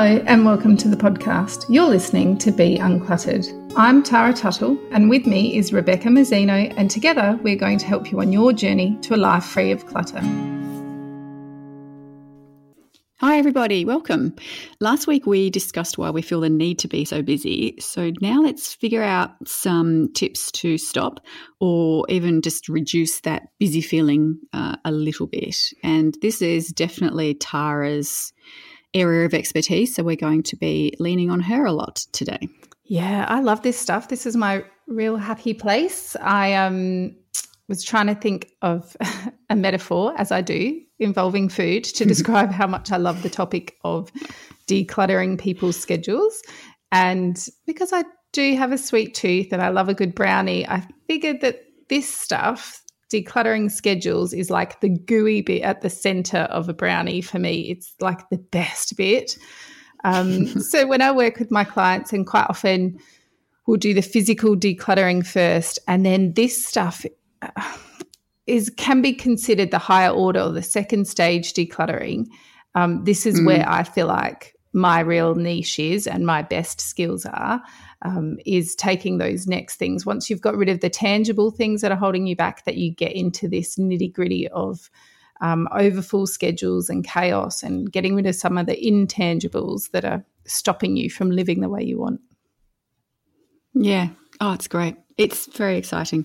Hello, and welcome to the podcast. You're listening to Be Uncluttered. I'm Tara Tuttle, and with me is Rebecca Mazzino, and together we're going to help you on your journey to a life free of clutter. Hi, everybody, welcome. Last week we discussed why we feel the need to be so busy. So now let's figure out some tips to stop or even just reduce that busy feeling uh, a little bit. And this is definitely Tara's area of expertise. So we're going to be leaning on her a lot today. Yeah, I love this stuff. This is my real happy place. I um, was trying to think of a metaphor, as I do, involving food to describe how much I love the topic of decluttering people's schedules. And because I do have a sweet tooth and I love a good brownie, I figured that this stuff, decluttering schedules is like the gooey bit at the center of a brownie for me. It's like the best bit. Um, so when I work with my clients, and quite often we'll do the physical decluttering first, and then this stuff uh, is can be considered the higher order or the second stage decluttering. Um, this is mm. where I feel like my real niche is and my best skills are um, is taking those next things. Once you've got rid of the tangible things that are holding you back, that you get into this nitty gritty of um, overfull schedules and chaos and getting rid of some of the intangibles that are stopping you from living the way you want. Yeah. Oh, it's great. It's very exciting.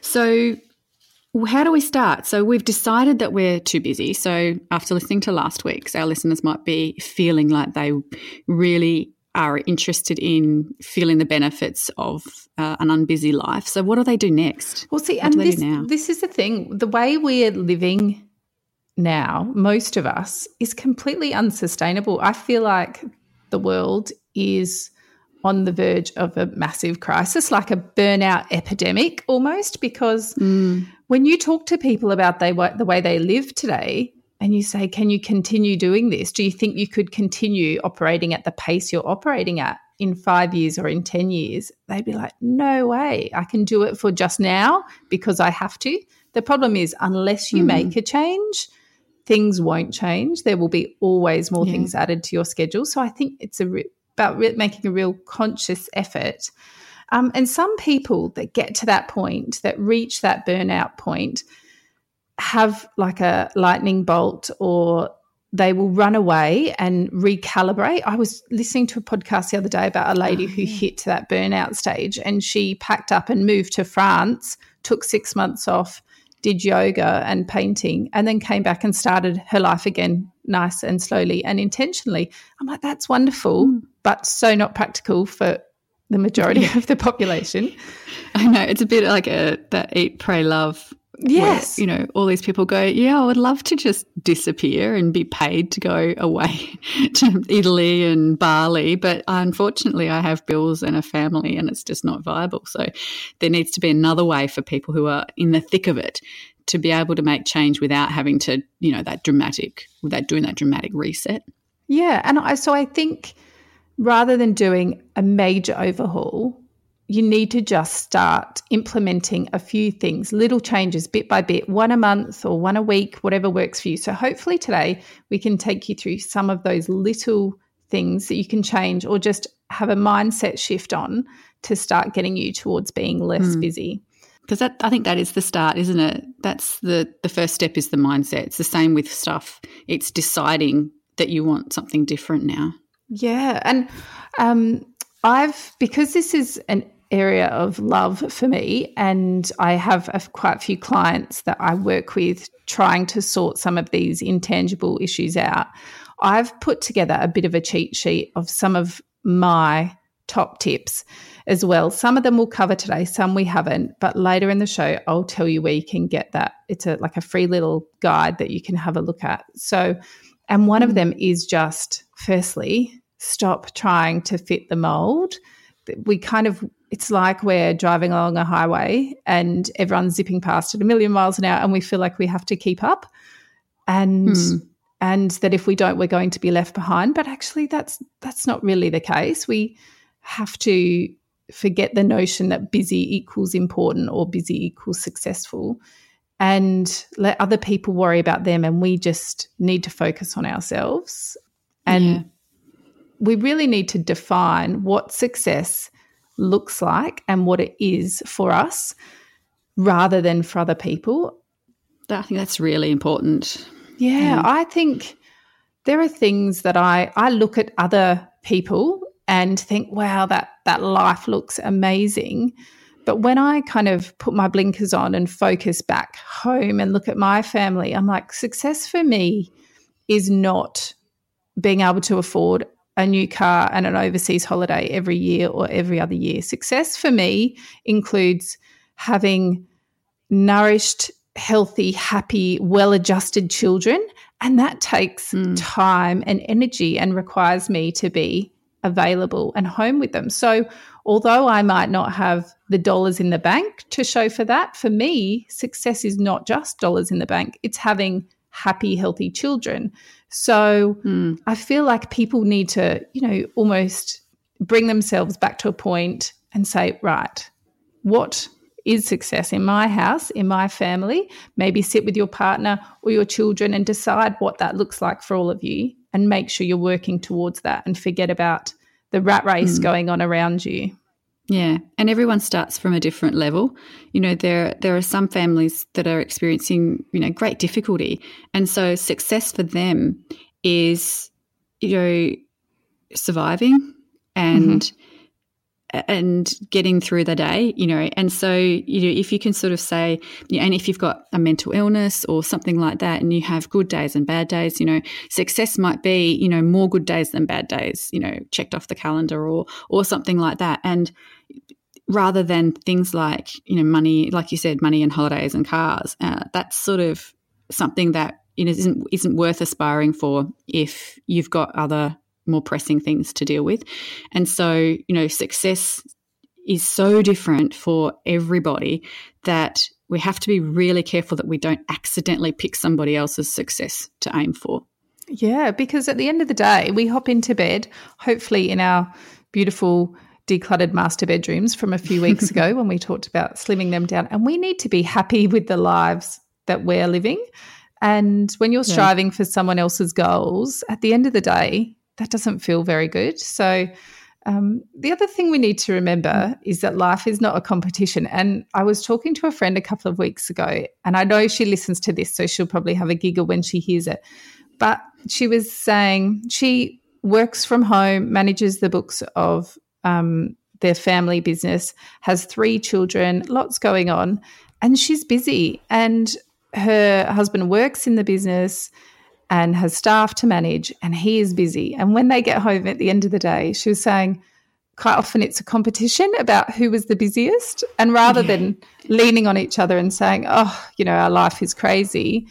So, how do we start? So, we've decided that we're too busy. So, after listening to last week's, our listeners might be feeling like they really are interested in feeling the benefits of uh, an unbusy life. So, what do they do next? Well, see, what and this, this is the thing the way we're living now, most of us, is completely unsustainable. I feel like the world is on the verge of a massive crisis, like a burnout epidemic almost, because mm. when you talk to people about they, the way they live today, and you say, Can you continue doing this? Do you think you could continue operating at the pace you're operating at in five years or in 10 years? They'd be like, No way. I can do it for just now because I have to. The problem is, unless you mm. make a change, things won't change. There will be always more yeah. things added to your schedule. So I think it's a re- about re- making a real conscious effort. Um, and some people that get to that point, that reach that burnout point, have like a lightning bolt or they will run away and recalibrate. I was listening to a podcast the other day about a lady oh, who yeah. hit that burnout stage and she packed up and moved to France, took six months off, did yoga and painting, and then came back and started her life again, nice and slowly and intentionally. I'm like, that's wonderful, mm. but so not practical for the majority of the population. I know it's a bit like a that eat, pray, love Yes. Where, you know, all these people go, yeah, I would love to just disappear and be paid to go away to Italy and Bali. But unfortunately, I have bills and a family and it's just not viable. So there needs to be another way for people who are in the thick of it to be able to make change without having to, you know, that dramatic, without doing that dramatic reset. Yeah. And I, so I think rather than doing a major overhaul, you need to just start implementing a few things, little changes bit by bit, one a month or one a week, whatever works for you. So, hopefully, today we can take you through some of those little things that you can change or just have a mindset shift on to start getting you towards being less mm. busy. Because that, I think that is the start, isn't it? That's the the first step is the mindset. It's the same with stuff. It's deciding that you want something different now. Yeah, and um, I've because this is an area of love for me. And I have a, quite a few clients that I work with trying to sort some of these intangible issues out. I've put together a bit of a cheat sheet of some of my top tips as well. Some of them we'll cover today, some we haven't, but later in the show I'll tell you where you can get that. It's a like a free little guide that you can have a look at. So, and one of hmm. them is just firstly, stop trying to fit the mold. We kind of it's like we're driving along a highway and everyone's zipping past at a million miles an hour and we feel like we have to keep up. And hmm. and that if we don't we're going to be left behind. But actually that's that's not really the case. We have to forget the notion that busy equals important or busy equals successful and let other people worry about them and we just need to focus on ourselves. And yeah we really need to define what success looks like and what it is for us rather than for other people. I think that's really important. Yeah, I think there are things that I I look at other people and think, wow, that that life looks amazing. But when I kind of put my blinkers on and focus back home and look at my family, I'm like, success for me is not being able to afford a new car and an overseas holiday every year or every other year. Success for me includes having nourished, healthy, happy, well adjusted children. And that takes mm. time and energy and requires me to be available and home with them. So, although I might not have the dollars in the bank to show for that, for me, success is not just dollars in the bank, it's having happy, healthy children. So, mm. I feel like people need to, you know, almost bring themselves back to a point and say, right, what is success in my house, in my family? Maybe sit with your partner or your children and decide what that looks like for all of you and make sure you're working towards that and forget about the rat race mm. going on around you. Yeah, and everyone starts from a different level. You know, there there are some families that are experiencing, you know, great difficulty. And so success for them is you know surviving and mm-hmm and getting through the day, you know. And so, you know, if you can sort of say, you know, and if you've got a mental illness or something like that, and you have good days and bad days, you know, success might be, you know, more good days than bad days, you know, checked off the calendar or or something like that. And rather than things like, you know, money, like you said, money and holidays and cars, uh, that's sort of something that you know isn't isn't worth aspiring for if you've got other more pressing things to deal with. And so, you know, success is so different for everybody that we have to be really careful that we don't accidentally pick somebody else's success to aim for. Yeah, because at the end of the day, we hop into bed, hopefully in our beautiful decluttered master bedrooms from a few weeks ago when we talked about slimming them down. And we need to be happy with the lives that we're living. And when you're striving yeah. for someone else's goals, at the end of the day, that doesn't feel very good. So, um, the other thing we need to remember is that life is not a competition. And I was talking to a friend a couple of weeks ago, and I know she listens to this, so she'll probably have a giggle when she hears it. But she was saying she works from home, manages the books of um, their family business, has three children, lots going on, and she's busy. And her husband works in the business and has staff to manage, and he is busy. And when they get home at the end of the day, she was saying, quite often it's a competition about who was the busiest. And rather yeah. than leaning on each other and saying, oh, you know, our life is crazy,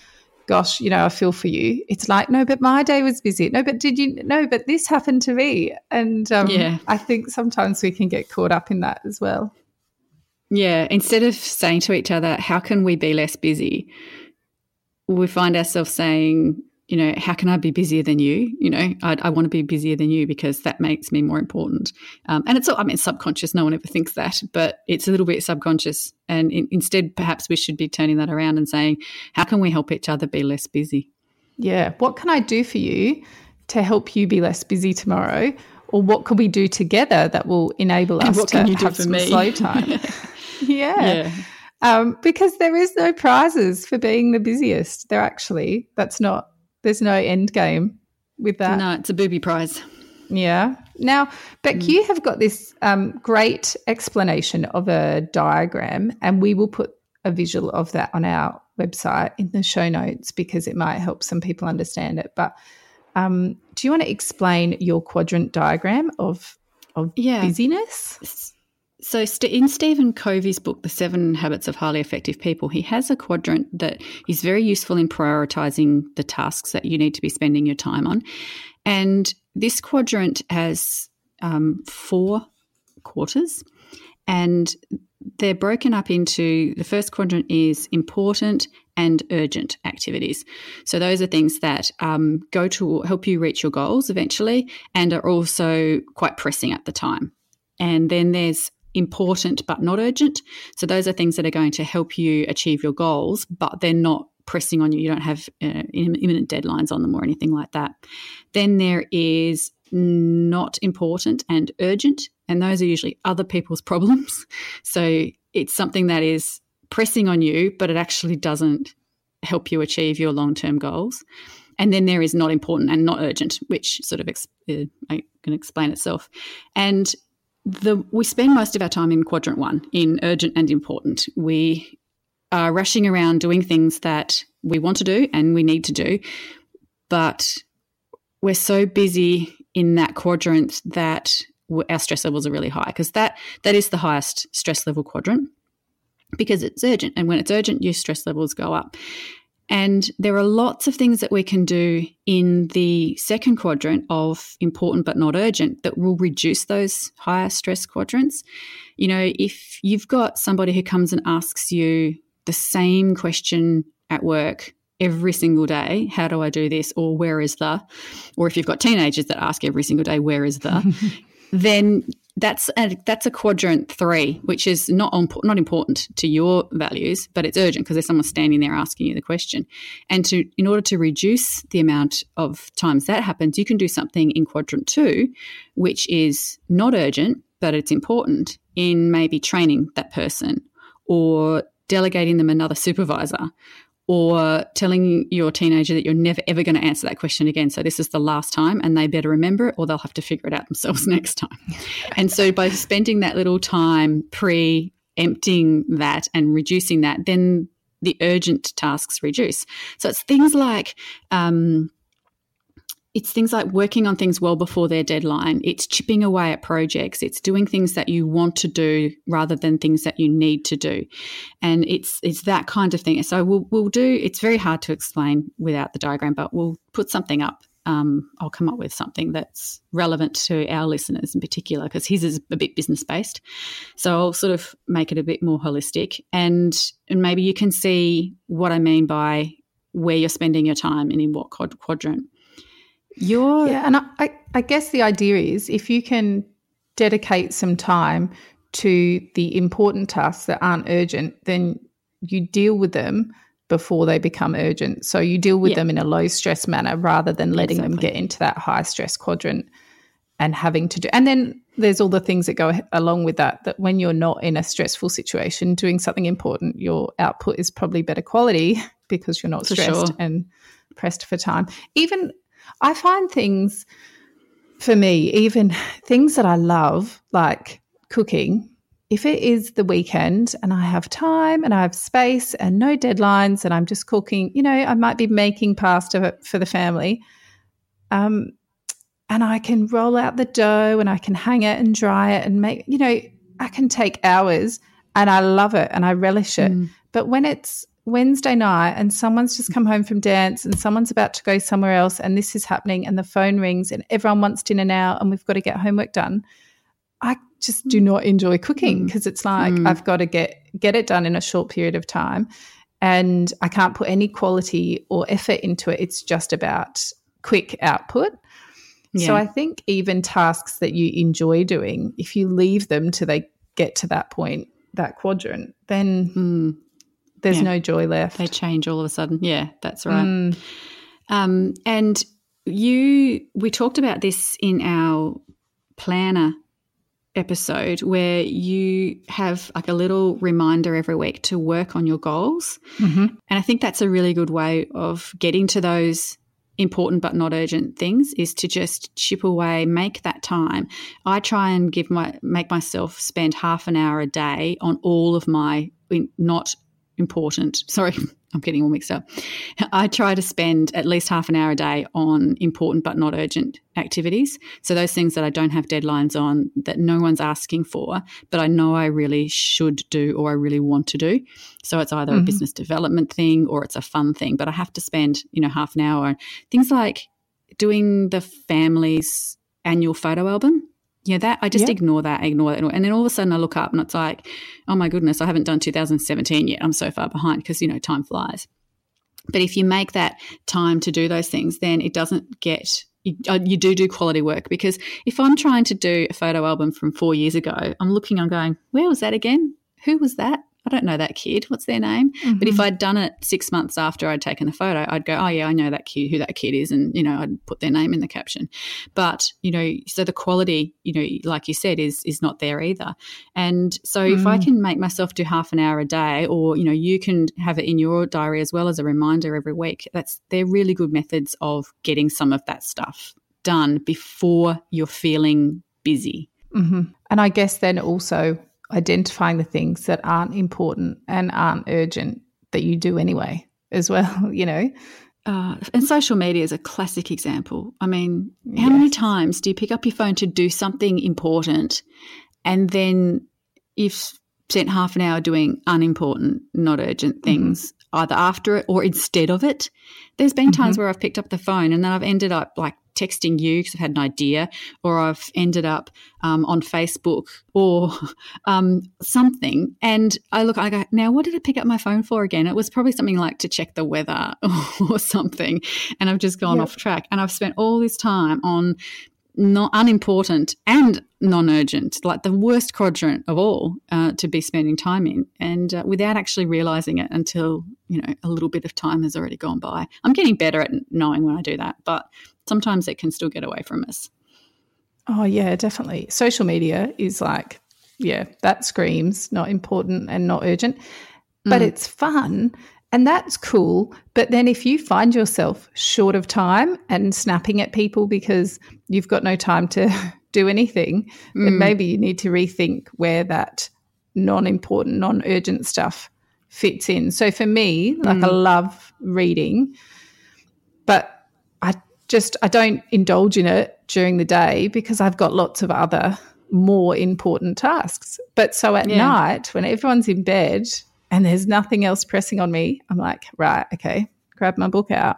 gosh, you know, I feel for you. It's like, no, but my day was busy. No, but did you, no, but this happened to me. And um, yeah. I think sometimes we can get caught up in that as well. Yeah. Instead of saying to each other, how can we be less busy? We find ourselves saying, you know, how can I be busier than you? You know, I, I want to be busier than you because that makes me more important. Um, and it's, I mean, subconscious. No one ever thinks that, but it's a little bit subconscious. And in, instead, perhaps we should be turning that around and saying, how can we help each other be less busy? Yeah. What can I do for you to help you be less busy tomorrow? Or what could we do together that will enable us to have some me? slow time? yeah. yeah. Um, because there is no prizes for being the busiest. There actually, that's not there's no end game with that. No, it's a booby prize. Yeah. Now, Beck, mm. you have got this um, great explanation of a diagram, and we will put a visual of that on our website in the show notes because it might help some people understand it. But um, do you want to explain your quadrant diagram of of yeah. busyness? So, in Stephen Covey's book, The Seven Habits of Highly Effective People, he has a quadrant that is very useful in prioritizing the tasks that you need to be spending your time on. And this quadrant has um, four quarters, and they're broken up into the first quadrant is important and urgent activities. So, those are things that um, go to help you reach your goals eventually and are also quite pressing at the time. And then there's important but not urgent. So those are things that are going to help you achieve your goals, but they're not pressing on you. You don't have uh, imminent deadlines on them or anything like that. Then there is not important and urgent. And those are usually other people's problems. So it's something that is pressing on you, but it actually doesn't help you achieve your long term goals. And then there is not important and not urgent, which sort of ex- uh, can explain itself. And the we spend most of our time in quadrant one, in urgent and important. We are rushing around doing things that we want to do and we need to do, but we're so busy in that quadrant that our stress levels are really high because that that is the highest stress level quadrant because it's urgent and when it's urgent your stress levels go up and there are lots of things that we can do in the second quadrant of important but not urgent that will reduce those higher stress quadrants. You know, if you've got somebody who comes and asks you the same question at work every single day, how do I do this? Or where is the? Or if you've got teenagers that ask every single day, where is the? then that's a, that's a quadrant three, which is not on, not important to your values, but it's urgent because there's someone standing there asking you the question. And to in order to reduce the amount of times that happens, you can do something in quadrant two, which is not urgent, but it's important in maybe training that person or delegating them another supervisor or telling your teenager that you're never ever going to answer that question again. So this is the last time and they better remember it or they'll have to figure it out themselves next time. and so by spending that little time pre emptying that and reducing that, then the urgent tasks reduce. So it's things like um, it's things like working on things well before their deadline. It's chipping away at projects. It's doing things that you want to do rather than things that you need to do. And it's it's that kind of thing. So we'll we'll do. It's very hard to explain without the diagram, but we'll put something up. Um, I'll come up with something that's relevant to our listeners in particular because his is a bit business based. So I'll sort of make it a bit more holistic, and and maybe you can see what I mean by where you're spending your time and in what quadrant. You're yeah, and I, I guess the idea is if you can dedicate some time to the important tasks that aren't urgent, then you deal with them before they become urgent. So you deal with yeah. them in a low stress manner rather than letting exactly. them get into that high stress quadrant and having to do. And then there's all the things that go along with that. That when you're not in a stressful situation, doing something important, your output is probably better quality because you're not for stressed sure. and pressed for time. Even I find things for me, even things that I love, like cooking, if it is the weekend and I have time and I have space and no deadlines and I'm just cooking, you know, I might be making pasta for the family. Um, and I can roll out the dough and I can hang it and dry it and make, you know, I can take hours and I love it and I relish it. Mm. But when it's Wednesday night and someone's just come home from dance and someone's about to go somewhere else and this is happening and the phone rings and everyone wants dinner now and we've got to get homework done. I just do not enjoy cooking because mm. it's like mm. I've got to get get it done in a short period of time and I can't put any quality or effort into it. It's just about quick output. Yeah. So I think even tasks that you enjoy doing, if you leave them till they get to that point, that quadrant, then mm there's yeah. no joy left. They change all of a sudden. Yeah, that's right. Mm. Um, and you, we talked about this in our planner episode where you have like a little reminder every week to work on your goals. Mm-hmm. And I think that's a really good way of getting to those important but not urgent things is to just chip away make that time i try and give my make myself spend half an hour a day on all of my not important. Sorry, I'm getting all mixed up. I try to spend at least half an hour a day on important but not urgent activities. So, those things that I don't have deadlines on, that no one's asking for, but I know I really should do or I really want to do. So, it's either mm-hmm. a business development thing or it's a fun thing, but I have to spend, you know, half an hour. On things like doing the family's annual photo album yeah, that I just yeah. ignore that, ignore that, and then all of a sudden I look up and it's like, oh my goodness, I haven't done 2017 yet. I'm so far behind because you know time flies. But if you make that time to do those things, then it doesn't get you, uh, you, do do quality work because if I'm trying to do a photo album from four years ago, I'm looking, I'm going, where was that again? Who was that? I don't know that kid. What's their name? Mm-hmm. But if mm-hmm. I'd done it six months after I'd taken the photo, I'd go, oh, yeah, I know that kid, who that kid is. And, you know, I'd put their name in the caption. But, you know, so the quality, you know, like you said, is, is not there either. And so mm. if I mm. can make myself do half an hour a day, or, you know, you can have it in your diary as well as a reminder every week, that's, they're really good methods of getting some of that stuff done before you're feeling busy. Mm-hmm. And I guess then also identifying the things that aren't important and aren't urgent that you do anyway, as well, you know. Uh, and social media is a classic example. I mean, how yes. many times do you pick up your phone to do something important and then you've spent half an hour doing unimportant, not urgent mm-hmm. things, mm-hmm. either after it or instead of it? There's been times mm-hmm. where I've picked up the phone and then I've ended up like texting you because I've had an idea, or I've ended up um, on Facebook or um, something. And I look, I go, now what did I pick up my phone for again? It was probably something like to check the weather or something. And I've just gone yep. off track. And I've spent all this time on not unimportant and non-urgent, like the worst quadrant of all uh, to be spending time in, and uh, without actually realizing it until you know a little bit of time has already gone by. I'm getting better at knowing when I do that, but sometimes it can still get away from us. Oh, yeah, definitely. Social media is like, yeah, that screams not important and not urgent, but mm. it's fun and that's cool. But then if you find yourself short of time and snapping at people because you've got no time to do anything, mm. then maybe you need to rethink where that non important, non urgent stuff fits in. So for me, like mm. I love reading, just I don't indulge in it during the day because I've got lots of other more important tasks. But so at yeah. night, when everyone's in bed and there's nothing else pressing on me, I'm like, right, okay, grab my book out.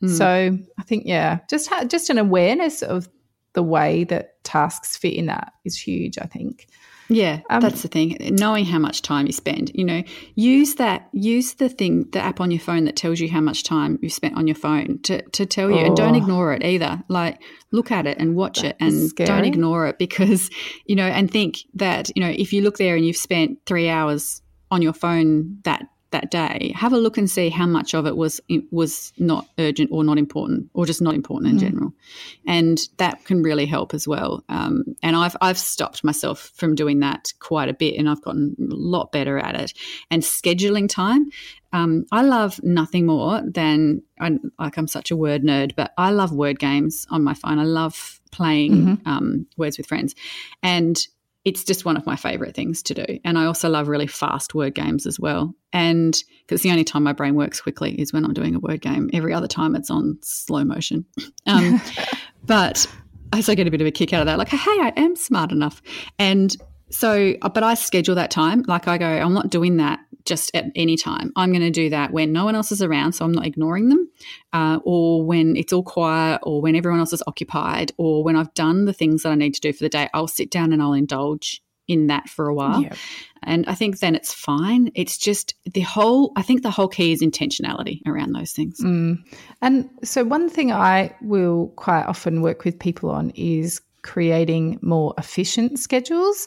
Mm. So I think, yeah, just ha- just an awareness of the way that tasks fit in that is huge. I think. Yeah, um, that's the thing. Knowing how much time you spend, you know, use that, use the thing, the app on your phone that tells you how much time you've spent on your phone to, to tell you, oh. and don't oh. ignore it either. Like, look at it and watch it and don't ignore it because, you know, and think that, you know, if you look there and you've spent three hours on your phone that that day, have a look and see how much of it was was not urgent or not important, or just not important in mm. general, and that can really help as well. Um, and I've I've stopped myself from doing that quite a bit, and I've gotten a lot better at it. And scheduling time, um, I love nothing more than I, like I'm such a word nerd, but I love word games on my phone. I love playing mm-hmm. um, words with friends, and it's just one of my favorite things to do. And I also love really fast word games as well. And because the only time my brain works quickly is when I'm doing a word game. Every other time it's on slow motion. Um, but I also get a bit of a kick out of that. Like, hey, I am smart enough. And so, but I schedule that time. Like I go, I'm not doing that just at any time. I'm going to do that when no one else is around, so I'm not ignoring them, uh, or when it's all quiet, or when everyone else is occupied, or when I've done the things that I need to do for the day. I'll sit down and I'll indulge in that for a while. Yeah. And I think then it's fine. It's just the whole, I think the whole key is intentionality around those things. Mm. And so, one thing I will quite often work with people on is creating more efficient schedules.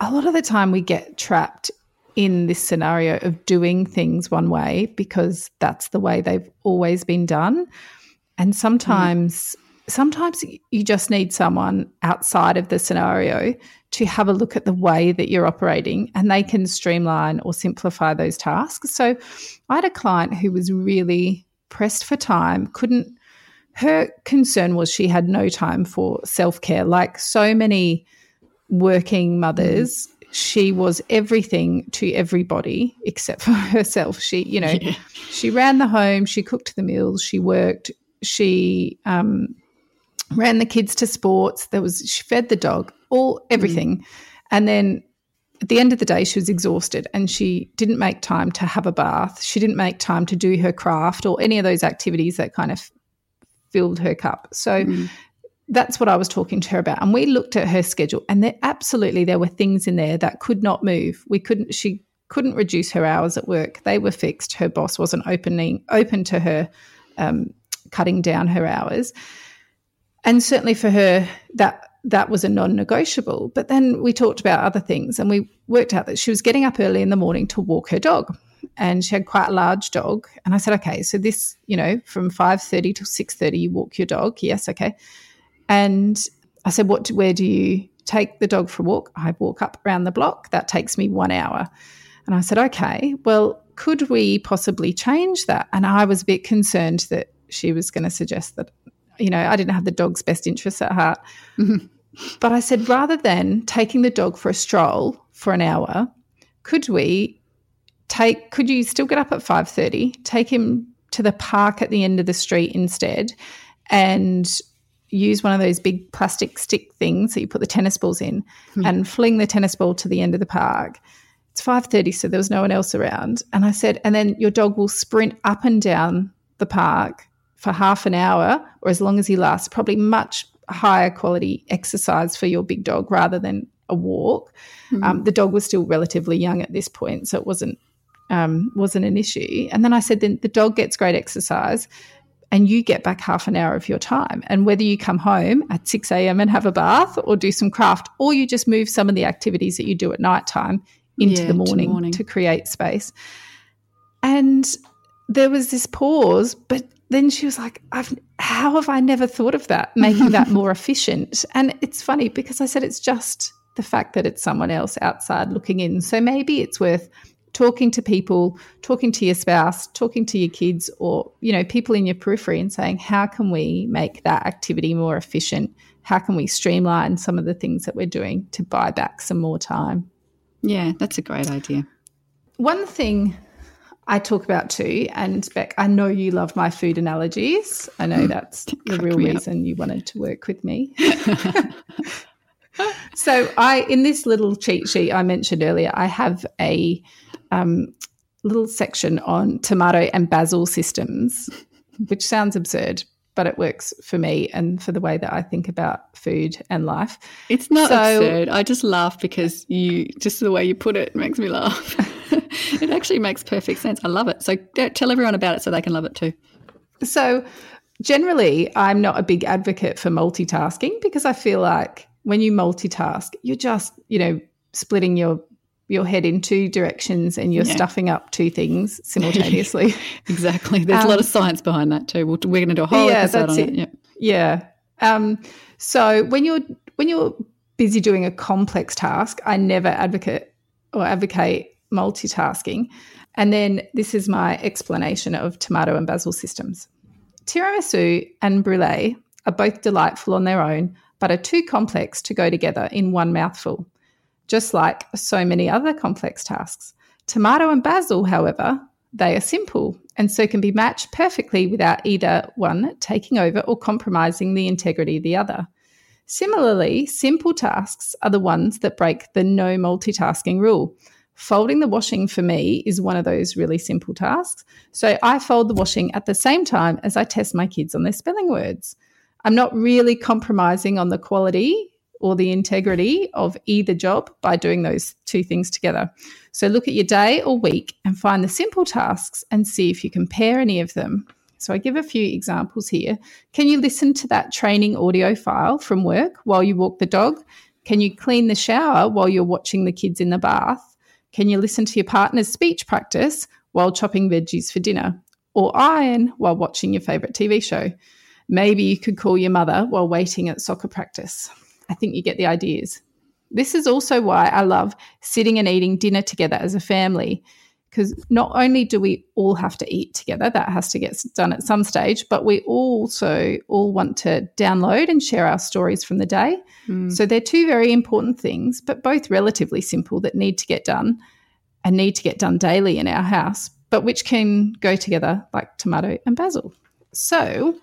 A lot of the time, we get trapped in this scenario of doing things one way because that's the way they've always been done. And sometimes, mm. sometimes you just need someone outside of the scenario to have a look at the way that you're operating and they can streamline or simplify those tasks. So I had a client who was really pressed for time, couldn't her concern was she had no time for self-care like so many working mothers she was everything to everybody except for herself. She, you know, yeah. she ran the home, she cooked the meals, she worked, she um, ran the kids to sports. There was she fed the dog, all everything, mm. and then at the end of the day, she was exhausted and she didn't make time to have a bath. She didn't make time to do her craft or any of those activities that kind of filled her cup. So mm that's what I was talking to her about. And we looked at her schedule, and there absolutely there were things in there that could not move. We couldn't. She couldn't reduce her hours at work. They were fixed. Her boss wasn't opening open to her um, cutting down her hours. And certainly for her, that that was a non negotiable. But then we talked about other things and we worked out that she was getting up early in the morning to walk her dog. And she had quite a large dog. And I said, okay, so this, you know, from 5.30 to 6.30, you walk your dog. Yes, okay. And I said, what, where do you take the dog for a walk? I walk up around the block. That takes me one hour. And I said, okay, well, could we possibly change that? And I was a bit concerned that she was going to suggest that, you know, I didn't have the dog's best interests at heart. Mm-hmm. But I said, rather than taking the dog for a stroll for an hour, could we take, could you still get up at 5.30, take him to the park at the end of the street instead and use one of those big plastic stick things that you put the tennis balls in mm-hmm. and fling the tennis ball to the end of the park it's 5.30 so there was no one else around and i said and then your dog will sprint up and down the park for half an hour or as long as he lasts probably much higher quality exercise for your big dog rather than a walk mm-hmm. um, the dog was still relatively young at this point so it wasn't um, wasn't an issue and then i said then the dog gets great exercise and you get back half an hour of your time. And whether you come home at 6 a.m. and have a bath or do some craft, or you just move some of the activities that you do at night time into yeah, the morning, morning to create space. And there was this pause, but then she was like, I've, how have I never thought of that, making that more efficient? And it's funny because I said it's just the fact that it's someone else outside looking in. So maybe it's worth talking to people, talking to your spouse, talking to your kids, or you know, people in your periphery and saying, how can we make that activity more efficient? How can we streamline some of the things that we're doing to buy back some more time? Yeah, that's a great idea. One thing I talk about too, and Beck, I know you love my food analogies. I know mm. that's the real reason up. you wanted to work with me. so I in this little cheat sheet I mentioned earlier, I have a um, little section on tomato and basil systems, which sounds absurd, but it works for me and for the way that I think about food and life. It's not so, absurd. I just laugh because you just the way you put it makes me laugh. it actually makes perfect sense. I love it. So tell everyone about it so they can love it too. So generally, I'm not a big advocate for multitasking because I feel like when you multitask, you're just, you know, splitting your your head in two directions and you're yeah. stuffing up two things simultaneously. exactly. There's um, a lot of um, science behind that too. we are going to do a whole yeah, episode on it. it. Yeah. Yeah. Um, so when you're when you're busy doing a complex task, I never advocate or advocate multitasking. And then this is my explanation of tomato and basil systems. Tiramisu and brulee are both delightful on their own, but are too complex to go together in one mouthful just like so many other complex tasks. Tomato and basil, however, they are simple and so can be matched perfectly without either one taking over or compromising the integrity of the other. Similarly, simple tasks are the ones that break the no multitasking rule. Folding the washing for me is one of those really simple tasks. So I fold the washing at the same time as I test my kids on their spelling words. I'm not really compromising on the quality or the integrity of either job by doing those two things together. So look at your day or week and find the simple tasks and see if you compare any of them. So I give a few examples here. Can you listen to that training audio file from work while you walk the dog? Can you clean the shower while you're watching the kids in the bath? Can you listen to your partner's speech practice while chopping veggies for dinner? Or iron while watching your favourite TV show? Maybe you could call your mother while waiting at soccer practice. I think you get the ideas. This is also why I love sitting and eating dinner together as a family. Because not only do we all have to eat together, that has to get done at some stage, but we also all want to download and share our stories from the day. Mm. So they're two very important things, but both relatively simple that need to get done and need to get done daily in our house, but which can go together like tomato and basil. So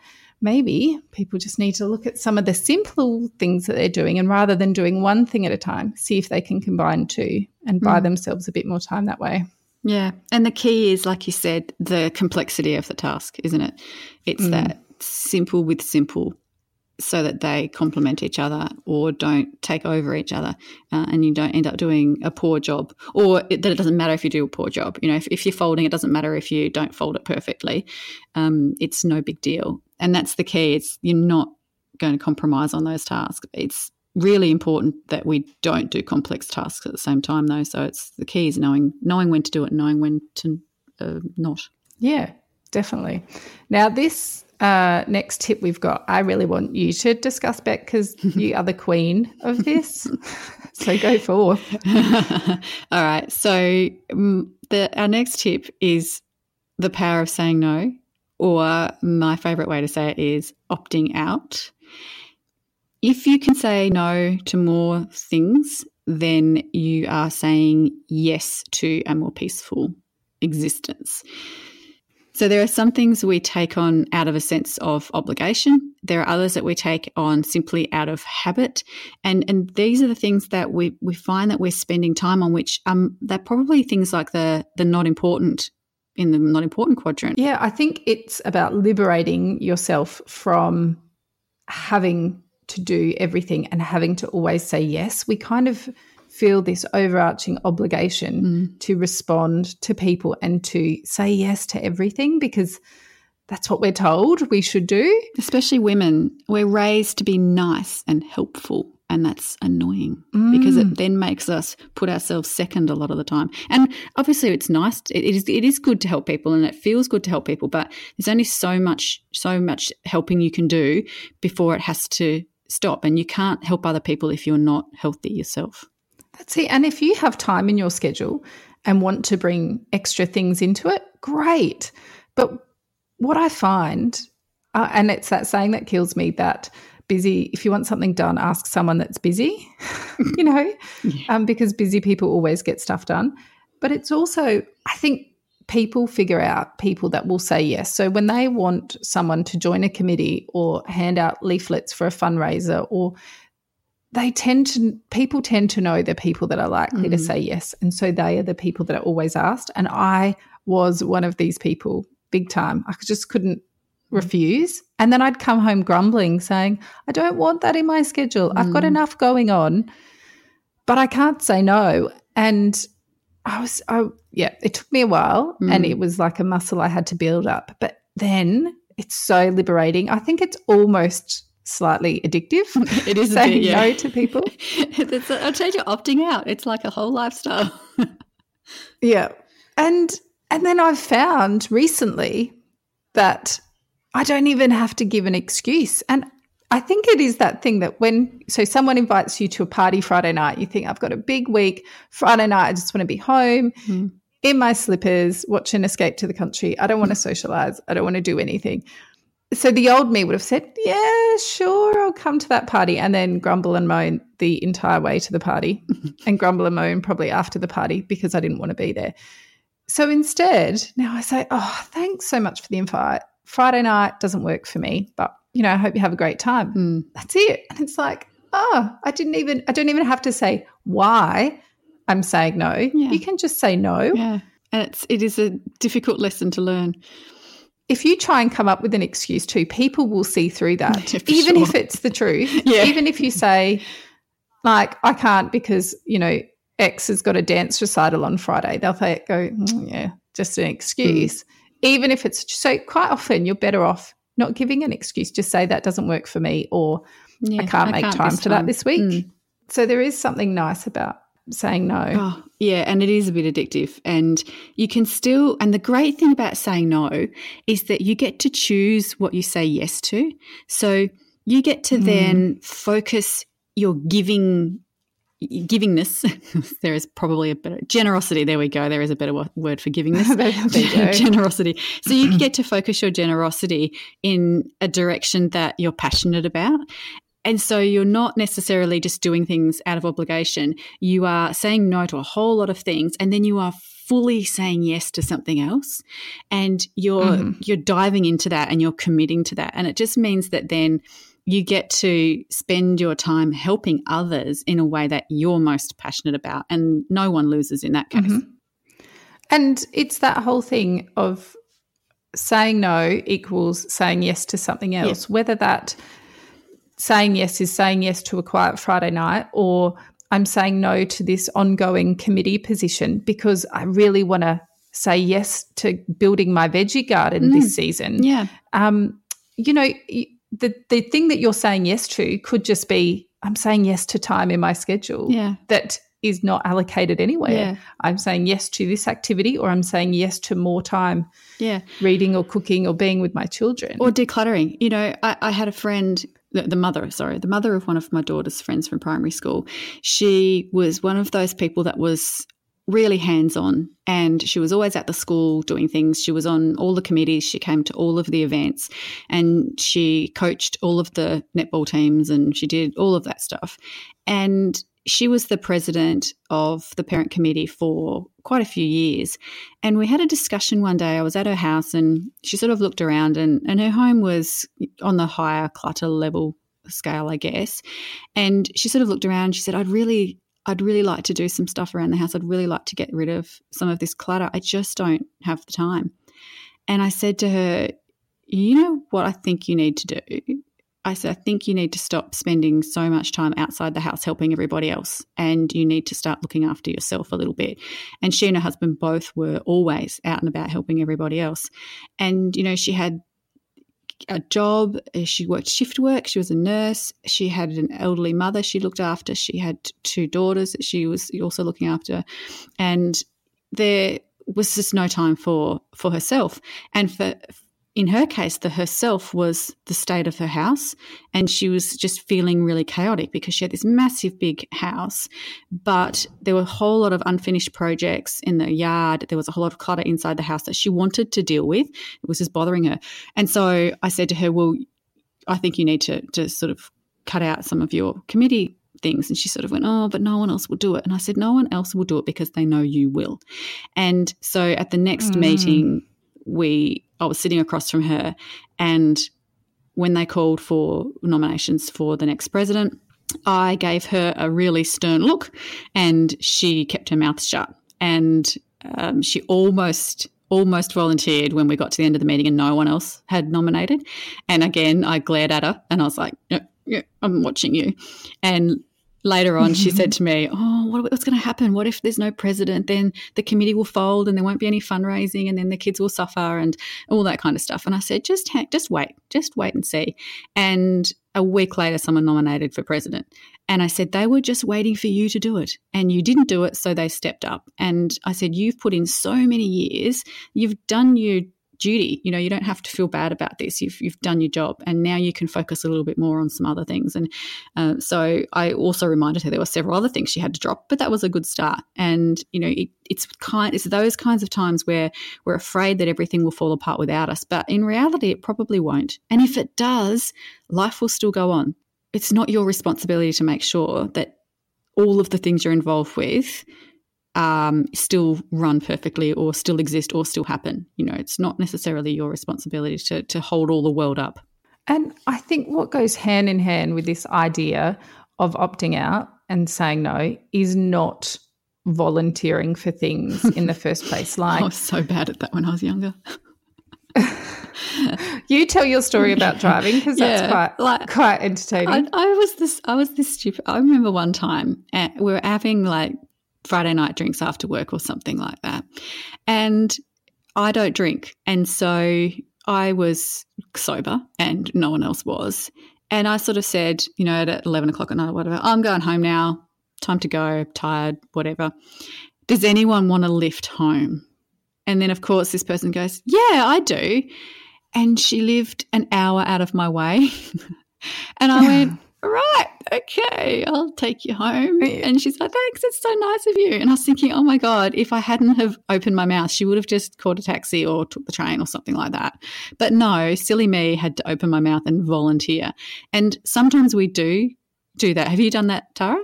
maybe people just need to look at some of the simple things that they're doing and rather than doing one thing at a time, see if they can combine two and buy mm. themselves a bit more time that way. Yeah. And the key is, like you said, the complexity of the task, isn't it? It's mm. that simple with simple so that they complement each other or don't take over each other uh, and you don't end up doing a poor job. Or it, that it doesn't matter if you do a poor job. You know if, if you're folding it doesn't matter if you don't fold it perfectly. Um, it's no big deal. And that's the key. It's you're not going to compromise on those tasks. It's really important that we don't do complex tasks at the same time though. So it's the key is knowing knowing when to do it knowing when to uh, not. Yeah definitely. Now this uh, next tip we've got i really want you to discuss beck because you are the queen of this. So go forth. All right. So um, the our next tip is the power of saying no or my favorite way to say it is opting out. If you can say no to more things, then you are saying yes to a more peaceful existence. So there are some things we take on out of a sense of obligation. There are others that we take on simply out of habit. And and these are the things that we, we find that we're spending time on, which um they're probably things like the the not important in the not important quadrant. Yeah, I think it's about liberating yourself from having to do everything and having to always say yes, we kind of feel this overarching obligation mm. to respond to people and to say yes to everything because that's what we're told we should do. Especially women. We're raised to be nice and helpful. And that's annoying mm. because it then makes us put ourselves second a lot of the time. And obviously, it's nice. It is. It is good to help people, and it feels good to help people. But there's only so much, so much helping you can do before it has to stop. And you can't help other people if you're not healthy yourself. That's it. And if you have time in your schedule and want to bring extra things into it, great. But what I find, uh, and it's that saying that kills me that busy, if you want something done, ask someone that's busy, you know, yeah. um, because busy people always get stuff done. But it's also, I think people figure out people that will say yes. So when they want someone to join a committee or hand out leaflets for a fundraiser or they tend to people tend to know the people that are likely mm. to say yes and so they are the people that are always asked and I was one of these people big time. I just couldn't refuse and then I'd come home grumbling saying I don't want that in my schedule. Mm. I've got mm. enough going on but I can't say no and I was, I, yeah, it took me a while mm. and it was like a muscle I had to build up. But then it's so liberating. I think it's almost slightly addictive. It is saying bit, yeah. no to people. I'll change you opting out. It's like a whole lifestyle. yeah. And and then I've found recently that I don't even have to give an excuse. And I think it is that thing that when, so someone invites you to a party Friday night, you think, I've got a big week. Friday night, I just want to be home mm. in my slippers, watching Escape to the Country. I don't want to socialize. I don't want to do anything. So the old me would have said, Yeah, sure, I'll come to that party. And then grumble and moan the entire way to the party and grumble and moan probably after the party because I didn't want to be there. So instead, now I say, Oh, thanks so much for the invite. Friday night doesn't work for me, but you know, I hope you have a great time. Mm. That's it. And it's like, oh, I didn't even, I don't even have to say why I'm saying no. Yeah. You can just say no. Yeah. And it's, it is a difficult lesson to learn. If you try and come up with an excuse too, people will see through that, yeah, even sure. if it's the truth. yeah. Even if you say, like, I can't because, you know, X has got a dance recital on Friday, they'll say, go, mm, yeah, just an excuse. Mm. Even if it's so, quite often you're better off not giving an excuse, just say that doesn't work for me or yeah, I can't I make can't time for that this week. Mm. So there is something nice about saying no. Oh, yeah, and it is a bit addictive. And you can still, and the great thing about saying no is that you get to choose what you say yes to. So you get to mm. then focus your giving givingness there is probably a better generosity there we go there is a better word for givingness generosity so you get to focus your generosity in a direction that you're passionate about and so you're not necessarily just doing things out of obligation you are saying no to a whole lot of things and then you are fully saying yes to something else and you're mm-hmm. you're diving into that and you're committing to that and it just means that then you get to spend your time helping others in a way that you're most passionate about, and no one loses in that case. Mm-hmm. And it's that whole thing of saying no equals saying yes to something else, whether that saying yes is saying yes to a quiet Friday night or I'm saying no to this ongoing committee position because I really want to say yes to building my veggie garden mm. this season. Yeah. Um, you know, the the thing that you're saying yes to could just be I'm saying yes to time in my schedule Yeah. that is not allocated anywhere. Yeah. I'm saying yes to this activity or I'm saying yes to more time Yeah. reading or cooking or being with my children. Or decluttering. You know, I, I had a friend, the, the mother, sorry, the mother of one of my daughter's friends from primary school. She was one of those people that was really hands on and she was always at the school doing things. She was on all the committees, she came to all of the events and she coached all of the netball teams and she did all of that stuff. And she was the president of the parent committee for quite a few years. And we had a discussion one day. I was at her house and she sort of looked around, and, and her home was on the higher clutter level scale, I guess. And she sort of looked around. And she said, I'd really. I'd really like to do some stuff around the house. I'd really like to get rid of some of this clutter. I just don't have the time. And I said to her, You know what I think you need to do? I said, I think you need to stop spending so much time outside the house helping everybody else. And you need to start looking after yourself a little bit. And she and her husband both were always out and about helping everybody else. And, you know, she had a job. Uh, she worked shift work. She was a nurse. She had an elderly mother she looked after. She had two daughters that she was also looking after. And there was just no time for for herself. And for in her case, the herself was the state of her house, and she was just feeling really chaotic because she had this massive big house, but there were a whole lot of unfinished projects in the yard. There was a whole lot of clutter inside the house that she wanted to deal with. It was just bothering her. And so I said to her, Well, I think you need to, to sort of cut out some of your committee things. And she sort of went, Oh, but no one else will do it. And I said, No one else will do it because they know you will. And so at the next Mm. meeting, we I was sitting across from her and when they called for nominations for the next president, I gave her a really stern look and she kept her mouth shut. And um, she almost almost volunteered when we got to the end of the meeting and no one else had nominated. And again, I glared at her and I was like, yeah, yeah, I'm watching you. And later on, she said mm-hmm. to me, Oh, what, what's going to happen? What if there's no president? Then the committee will fold and there won't be any fundraising and then the kids will suffer and all that kind of stuff. And I said, Just, ha- just wait, just wait and see. And a week later, someone nominated for president. And I said, they were just waiting for you to do it. And you didn't do it, so they stepped up. And I said, you've put in so many years, you've done your duty. You know, you don't have to feel bad about this. You've, you've done your job. And now you can focus a little bit more on some other things. And uh, so I also reminded her there were several other things she had to drop, but that was a good start. And, you know, it, it's kind, it's those kinds of times where we're afraid that everything will fall apart without us. But in reality, it probably won't. And if it does, life will still go on it's not your responsibility to make sure that all of the things you're involved with um, still run perfectly or still exist or still happen. You know, it's not necessarily your responsibility to, to hold all the world up. And I think what goes hand in hand with this idea of opting out and saying no is not volunteering for things in the first place. Like I was so bad at that when I was younger. you tell your story about driving because that's Yeah, quite like- quite entertaining. I, I was this. I was this stupid. I remember one time uh, we were having like Friday night drinks after work or something like that, and I don't drink, and so I was sober, and no one else was, and I sort of said, you know, at eleven o'clock at night whatever, I'm going home now. Time to go. Tired. Whatever. Does anyone want to lift home? And then, of course, this person goes, Yeah, I do. And she lived an hour out of my way. and I went, Right, okay, I'll take you home. And she's like, Thanks, it's so nice of you. And I was thinking, Oh my God, if I hadn't have opened my mouth, she would have just called a taxi or took the train or something like that. But no, silly me had to open my mouth and volunteer. And sometimes we do do that. Have you done that, Tara?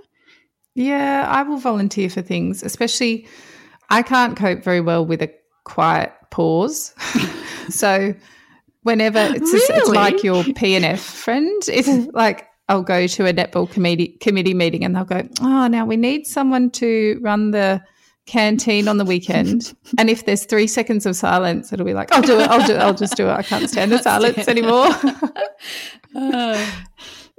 Yeah, I will volunteer for things, especially I can't cope very well with a quiet pause. so whenever it's just, it's Really? like your PNF friend, it's like I'll go to a netball committee committee meeting and they'll go, "Oh, now we need someone to run the canteen on the weekend." and if there's 3 seconds of silence, it'll be like, "I'll do it. I'll do it. I'll just do it. I can't stand the silence anymore."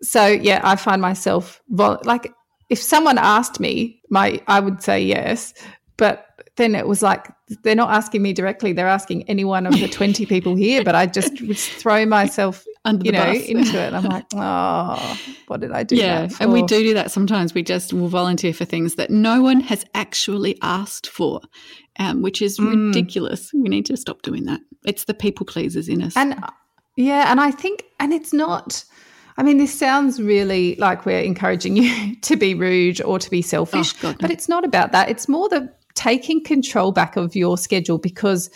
So yeah, I find myself vol- like if someone asked me, my I would say yes, but then it was like they're not asking me directly; they're asking any one of the twenty people here. But I just throw myself under you the know bus. into it. I'm like, oh, what did I do? yeah, that and we do do that sometimes. We just will volunteer for things that no one has actually asked for, um, which is Mm. ridiculous. We need to stop doing that. It's the people pleasers in us. And yeah, and I think, and it's not. I mean, this sounds really like we're encouraging you to be rude or to be selfish, Oh, God, no. but it's not about that. It's more the taking control back of your schedule because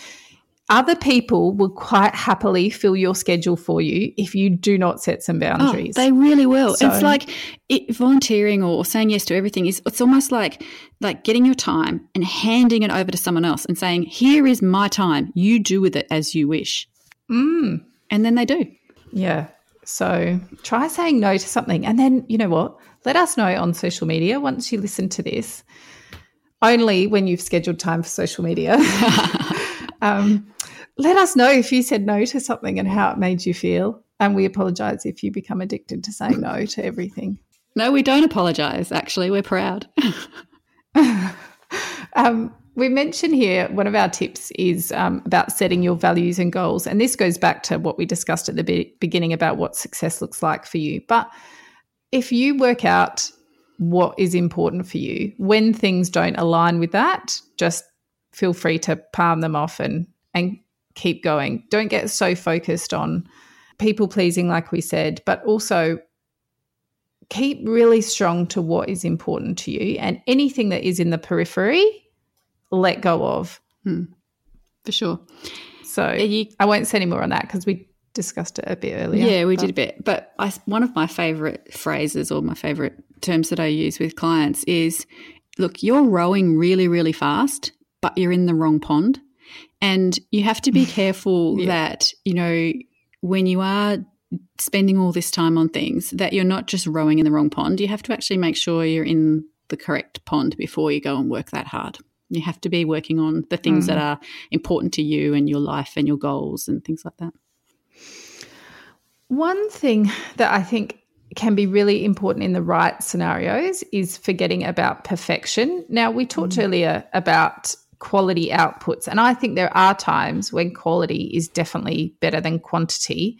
other people will quite happily fill your schedule for you if you do not set some Oh, boundaries. they really will. So- it's like it, volunteering or saying yes to everything is. It's almost like like getting your time and handing it over to someone else and saying, "Here is my time. You do with it as you wish." Mm. And then they do. Yeah. So try saying no to something. And then, you know what? Let us know on social media once you listen to this, only when you've scheduled time for social media. um, let us know if you said no to something and how it made you feel. And we apologize if you become addicted to saying no to everything. No, we don't apologize. Actually, we're proud. Um, we mentioned here one of our tips is um, about setting your values and goals. And this goes back to what we discussed at the be- beginning about what success looks like for you. But if you work out what is important for you, when things don't align with that, just feel free to palm them off and, and keep going. Don't get so focused on people pleasing, like we said, but also keep really strong to what is important to you and anything that is in the periphery let go of hmm. For sure. so you- i won't say any more on that because we discussed it a bit earlier Yeah, we but- did a bit. But I, one of my favorite phrases or my favorite terms that I use with clients is look, you're rowing really, really fast, but you're in the wrong pond. And you have to be careful Yeah. that, you know, when you are spending all this time on things, that you're not just rowing in the wrong pond. You have to actually make sure you're in the correct pond before you go and work that hard. You have to be working on the things that hmm. are important to you and your life and your goals and things like that. One thing that I think can be really important in the right scenarios is forgetting about perfection. Now, we talked earlier about quality outputs, and I think there are times when quality is definitely better than quantity,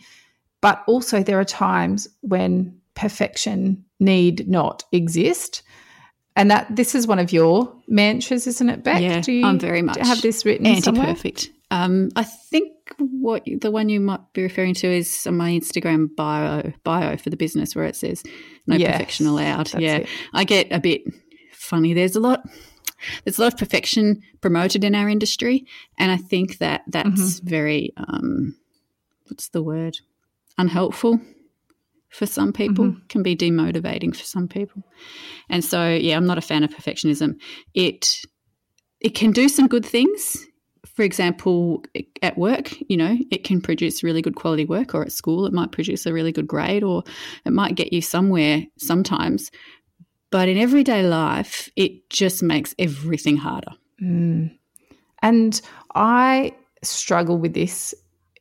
but also there are times when perfection need not exist. And that this is one of your mantras, isn't it, Beck? Yeah, Do you I'm very much have this written anti-perfect. Um, I think what the one you might be referring to is on my Instagram bio bio for the business where it says no Yes, perfection allowed. Yeah, it. I get a bit funny. There's a lot. There's a lot of perfection promoted in our industry, and I think that that's Mm-hmm. very um, what's the word unhelpful for some people Mm-hmm. can be demotivating for some people and so yeah i'm not a fan of perfectionism it it can do some good things for example at work you know it can produce really good quality work or at school it might produce a really good grade or it might get you somewhere sometimes. But in everyday life it just makes everything harder. And I struggle with this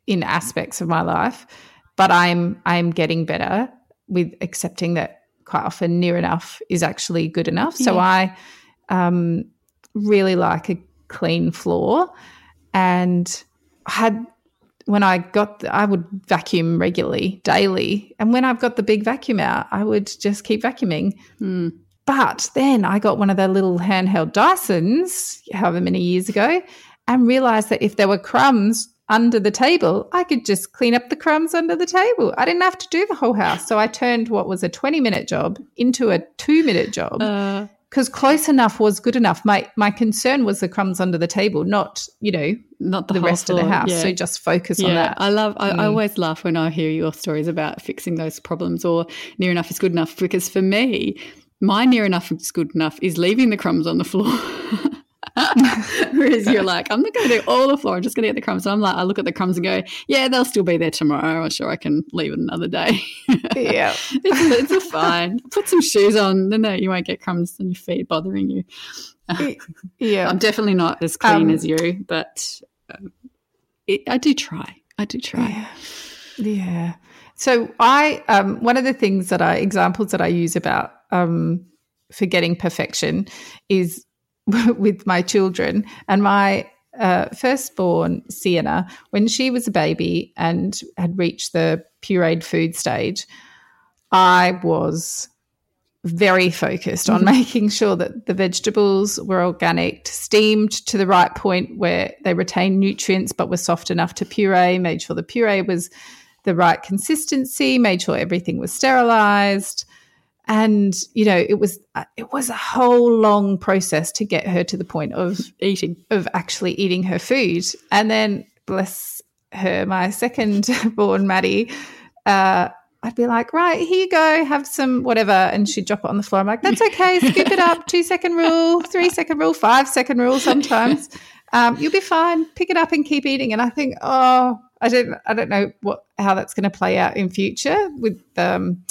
in aspects of my life, but I'm I'm getting better with accepting that quite often near enough is actually good enough. So I um, really like a clean floor, and had when I got the, I would vacuum regularly daily, and when I've got the big vacuum out, I would just keep vacuuming. But then I got one of the little handheld Dysons, however many years ago, and realized that if there were crumbs under the table, I could just clean up the crumbs under the table. I didn't have to do the whole house. So I turned what was a 20 minute job into a two minute job uh, because close enough was good enough. My, my concern was the crumbs under the table, not, you know, not the, the rest of the house. yeah. So just focus on that. I love. I, Mm. I always laugh when I hear your stories about fixing those problems or near enough is good enough. Because for me, my near enough is good enough is leaving the crumbs on the floor. Whereas you're like, I'm not going to do all the floor. I'm just going to get the crumbs. And I'm like, I look at the crumbs and go, yeah, they'll still be there tomorrow. I'm sure I can leave it another day. yeah. it's, it's a fine. Put some shoes on, then that you won't get crumbs on your feet bothering you. Yeah. I'm definitely not as clean Um, as you, but um, it, I do try. I do try. Yeah. Yeah. So I um one of the things that I examples that I use about um forgetting perfection is with my children and my uh, firstborn, Sienna, when she was a baby and had reached the pureed food stage, I was very focused on mm-hmm. making sure that the vegetables were organic, steamed to the right point where they retained nutrients but were soft enough to puree, made sure the puree was the right consistency, made sure everything was sterilized. And you know, it was uh, it was a whole long process to get her to the point of eating, of actually eating her food. And then, bless her, my second born Maddie, uh, I'd be like, right, here you go, have some whatever. And she'd drop it on the floor. I'm like, that's okay, scoop it up, two second rule, three second rule, five second rule sometimes. Um, you'll be fine. Pick it up and keep eating. And I think, oh, I don't, I don't know what how that's going to play out in future with um,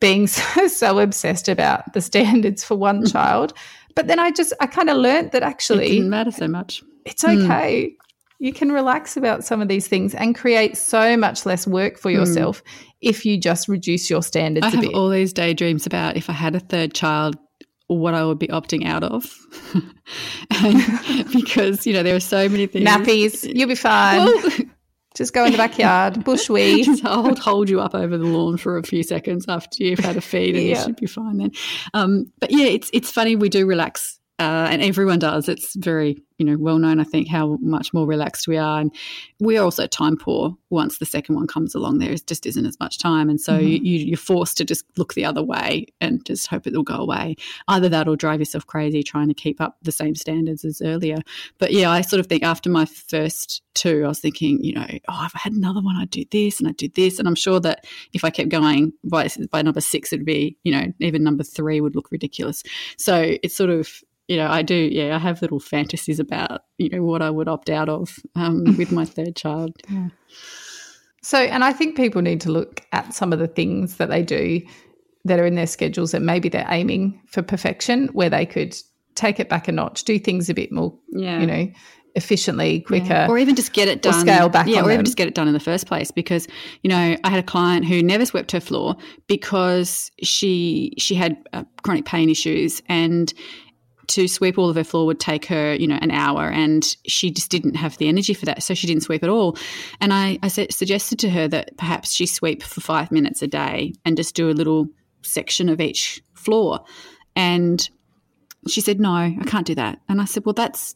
being so, so obsessed about the standards for one child. But then I just, I kind of learned that actually it didn't matter so much. It's okay. Mm you can relax about some of these things and create so much less work for hmm. yourself mm. if you just reduce your standards I have bit. all these daydreams about if I had a third child, what I would be opting out of. because, you know, there are so many things. Nappies, you'll be fine. Well, just go in the backyard, bush bushweed. Just hold, hold you up over the lawn for a few seconds after you've had a feed and yeah. you should be fine then. Um, but yeah, it's it's funny we do relax uh, and everyone does. It's very you know well known. I think how much more relaxed we are, and we are also time poor. Once the second one comes along, there just isn't as much time, and so mm-hmm. you, you're forced to just look the other way and just hope it will go away. Either that or drive yourself crazy trying to keep up the same standards as earlier. But yeah, I sort of think after my first two, I was thinking, you know, oh, if I had another one, I'd do this and I'd do this, and I'm sure that if I kept going by by number six, it'd be you know even number three would look ridiculous. So it's sort of you know, I do, yeah, I have little fantasies about, you know, what I would opt out of um, with my third child. Yeah. So, and I think people need to look at some of the things that they do that are in their schedules that maybe they're aiming for perfection, where they could take it back a notch, do things a bit more, yeah. you know, efficiently, quicker, yeah. or even just get it done. or scale back, yeah, or them. even just get it done in the first place. Because you know, I had a client who never swept her floor because she she had uh, chronic pain issues, and to sweep all of her floor would take her, you know, an hour, and she just didn't have the energy for that, so she didn't sweep at all. And I, I suggested to her that perhaps she sweep for five minutes a day and just do a little section of each floor. And she said, "No, I can't do that." And I said, "Well, that's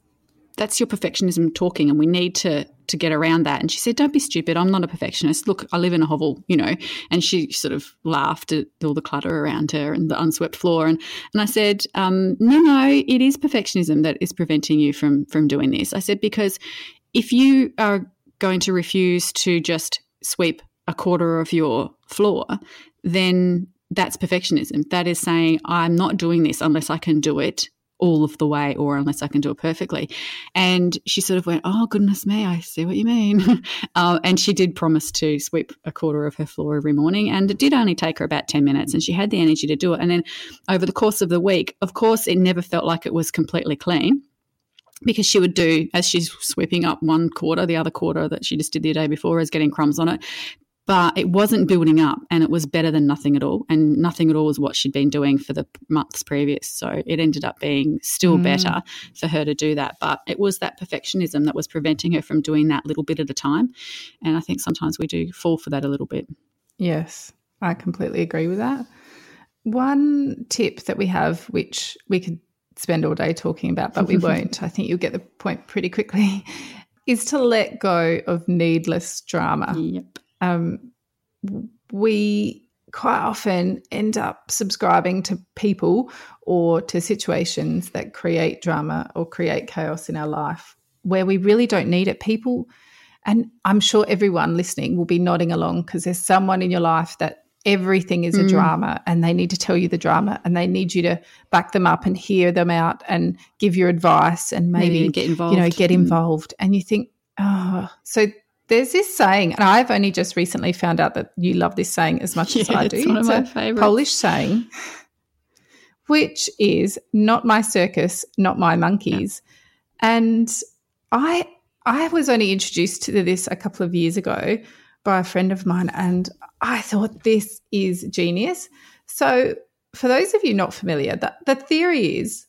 that's your perfectionism talking, and we need to to get around that. And she said, Don't be stupid. I'm not a perfectionist. Look, I live in a hovel, you know. And she sort of laughed at all the clutter around her and the unswept floor. And, and I said, um, No, no, it is perfectionism that is preventing you from, from doing this. I said, Because if you are going to refuse to just sweep a quarter of your floor, then that's perfectionism. That is saying, I'm not doing this unless I can do it all of the way or unless I can do it perfectly. And she sort of went, Oh, goodness me, I see what you mean. uh, and she did promise to sweep a quarter of her floor every morning. And it did only take her about 10 minutes and she had the energy to do it. And then over the course of the week, of course, it never felt like it was completely clean because she would do as she's sweeping up one quarter, the other quarter that she just did the day before is getting crumbs on it but it wasn't building up and it was better than nothing at all. And nothing at all was what she'd been doing for the months previous. So it ended up being still mm. better for her to do that. But it was that perfectionism that was preventing her from doing that little bit at a time. And I think sometimes we do fall for that a little bit. Yes, I completely agree with that. One tip that we have, which we could spend all day talking about, but we won't, I think you'll get the point pretty quickly, is to let go of needless drama. Yep um, we quite often end up subscribing to people or to situations that create drama or create chaos in our life where we really don't need it. People, and I'm sure everyone listening will be nodding along because there's someone in your life that everything is a mm. drama and they need to tell you the drama and they need you to back them up and hear them out and give your advice and maybe, maybe get involved. You know, get mm. involved. Mm. And you think, oh, so there's this saying, and I've only just recently found out that you love this saying as much yeah, as I do. It's one of my favorites. Polish saying, which is "Not my circus, not my monkeys." Yeah. And I, I was only introduced to this a couple of years ago by a friend of mine, and I thought this is genius. So, for those of you not familiar, that the theory is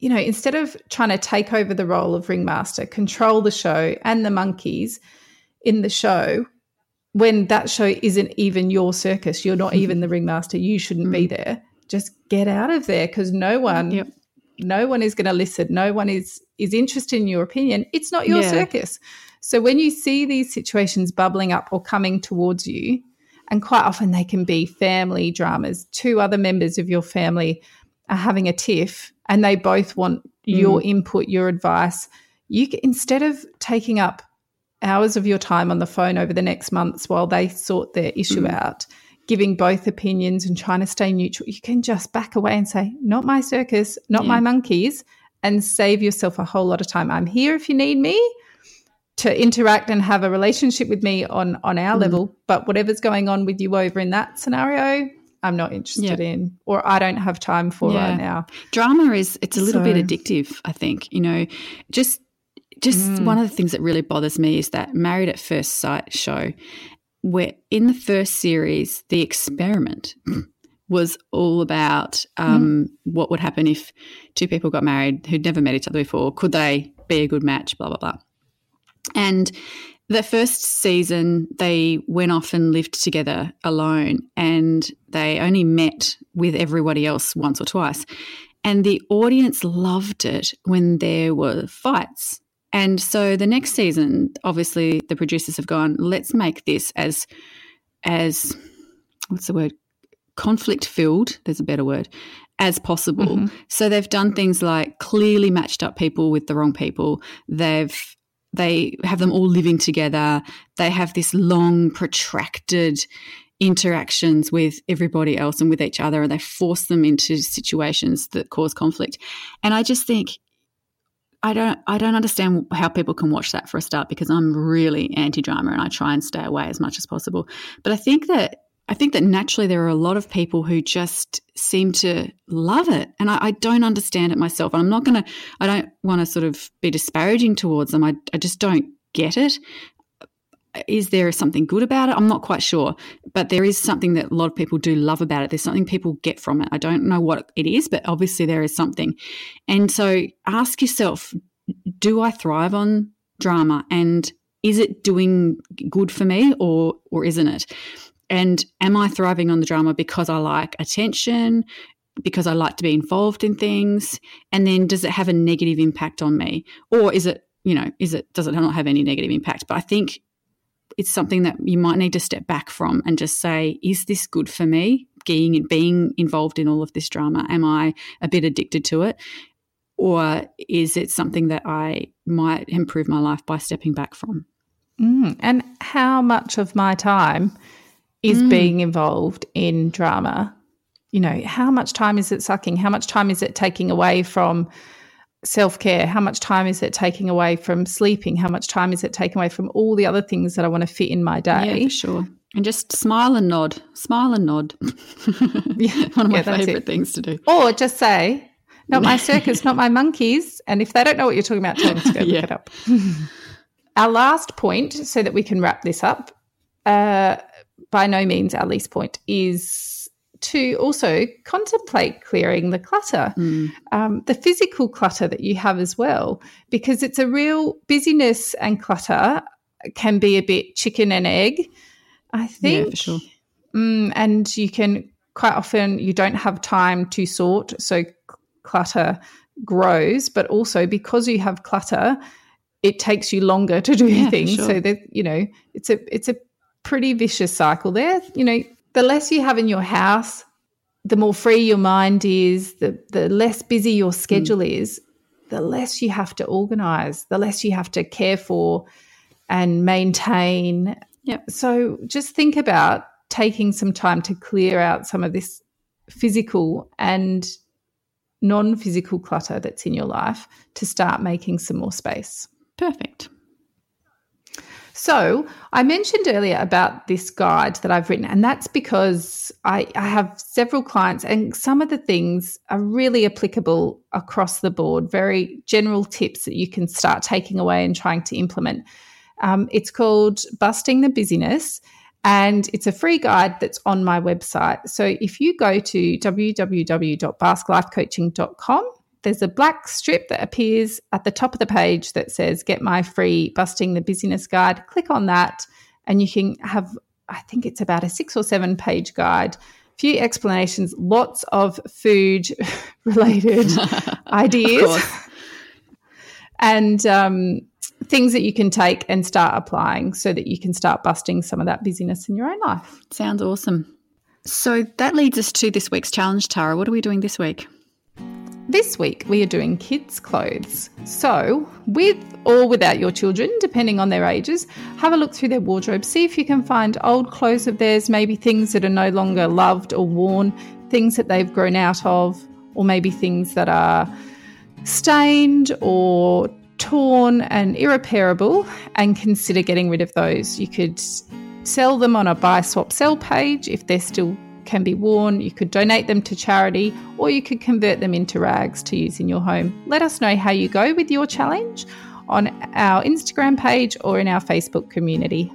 you know, instead of trying to take over the role of ringmaster, control the show and the monkeys in the show, when that show isn't even your circus, you're not mm-hmm. even the ringmaster, you shouldn't be mm. there. Just get out of there because no one Yep. no one is going to listen no one is is interested in your opinion it's not your Yeah. circus so when you see these situations bubbling up or coming towards you and quite often they can be family dramas two other members of your family are having a tiff and they both want your mm. input your advice you instead of taking up hours of your time on the phone over the next months while they sort their issue mm. out giving both opinions and trying to stay neutral, you can just back away and say, not my circus, not Yeah. my monkeys, and save yourself a whole lot of time. I'm here if you need me to interact and have a relationship with me on on our mm. level, but whatever's going on with you over in that scenario, I'm not interested in or I don't have time for Yeah. right now. drama is it's a little bit addictive i think you know just just one of the things that really bothers me is that married at first sight show where in the first series the experiment was all about um, what would happen if two people got married who'd never met each other before. Could they be a good match? Blah blah blah. And the first season, they went off and lived together alone, and they only met with everybody else once or twice. And the audience loved it when there were fights. And so the next season, obviously, the producers have gone, let's make this as, as what's the word? Conflict filled, there's a better word, as possible. Mm-hmm. So they've done things like clearly matched up people with the wrong people. They've they have them all living together. They have this long, protracted interactions with everybody else and with each other, and they force them into situations that cause conflict. And I just think I don't I don't understand how people can watch that for a start because I'm really anti-drama and I try and stay away as much as possible. But I think that I think that naturally there are a lot of people who just seem to love it, and I, I don't understand it myself. And I'm not going to. I don't want to sort of be disparaging towards them. I, I just don't get it. Is there something good about it? I'm not quite sure, but there is something that a lot of people do love about it. There's something people get from it. I don't know what it is, but obviously there is something. And so ask yourself, do I thrive on drama and is it doing good for me or or isn't it? And am I thriving on the drama because I like attention, because I like to be involved in things? And then does it have a negative impact on me? Or is it, you know, is it does it not have any negative impact? But I think it's something that you might need to step back from and just say, is this good for me? Being being involved in all of this drama, am I a bit addicted to it, or is it something that I might improve my life by stepping back from? Mm. And how much of my time is Mm. being involved in drama? You know, how much time is it sucking? How much time is it taking away from self care? How much time is it taking away from sleeping? How much time is it taking away from all the other things that I want to fit in my day? Yeah, for sure. And just smile and nod, smile and nod. Yeah, one of my yeah, favorite it. things to do. Or just say, not my circus, not my monkeys. And if they don't know what you're talking about, tell them to go Yeah. look it up. our last point, so that we can wrap this up, uh, by no means our least point, is to also contemplate clearing the clutter, Mm. um, the physical clutter that you have as well, because it's a real busyness and clutter can be a bit chicken and egg. I think Yeah, for sure. Mm, and you can quite often you don't have time to sort, so clutter grows. But also because you have clutter, it takes you longer to do Yeah, things. sure. So that you know it's a it's a pretty vicious cycle there. You know, the less you have in your house, the more free your mind is, the the less busy your Hmm. schedule is, the less you have to organize, the less you have to care for and maintain. Yep. So just think about taking some time to clear out some of this physical and non physical clutter that's in your life to start making some more space. Perfect. So, I mentioned earlier about this guide that I've written, and that's because I, I have several clients, and some of the things are really applicable across the board, very general tips that you can start taking away and trying to implement. Um, it's called Busting the Busyness, and it's a free guide that's on my website. So, if you go to www.basklifecoaching.com there's a black strip that appears at the top of the page that says Get My Free Busting the Busyness Guide. Click on that, and you can have, I think it's about a six or seven page guide, few explanations, lots of food related ideas, and um, things that you can take and start applying so that you can start busting some of that busyness in your own life. Sounds awesome. So that leads us to this week's challenge, Tara. What are we doing this week? This week we are doing kids' clothes. So, with or without your children, depending on their ages, have a look through their wardrobe. See if you can find old clothes of theirs, maybe things that are no longer loved or worn, things that they've grown out of, or maybe things that are stained or torn and irreparable, and consider getting rid of those. You could sell them on a buy, swap, sell page if they're still can be worn, you could donate them to charity, or you could convert them into rags to use in your home. Let us know how you go with your challenge on our Instagram page or in our Facebook community.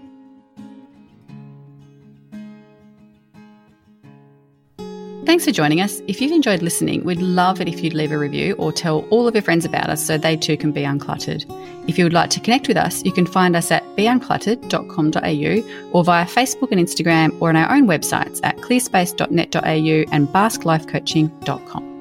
Thanks for joining us. If you've enjoyed listening, we'd love it if you'd leave a review or tell all of your friends about us so they too can be uncluttered. If you would like to connect with us, you can find us at beuncluttered.com.au or via Facebook and Instagram or on our own websites at clearspace.net.au and basklifecoaching.com.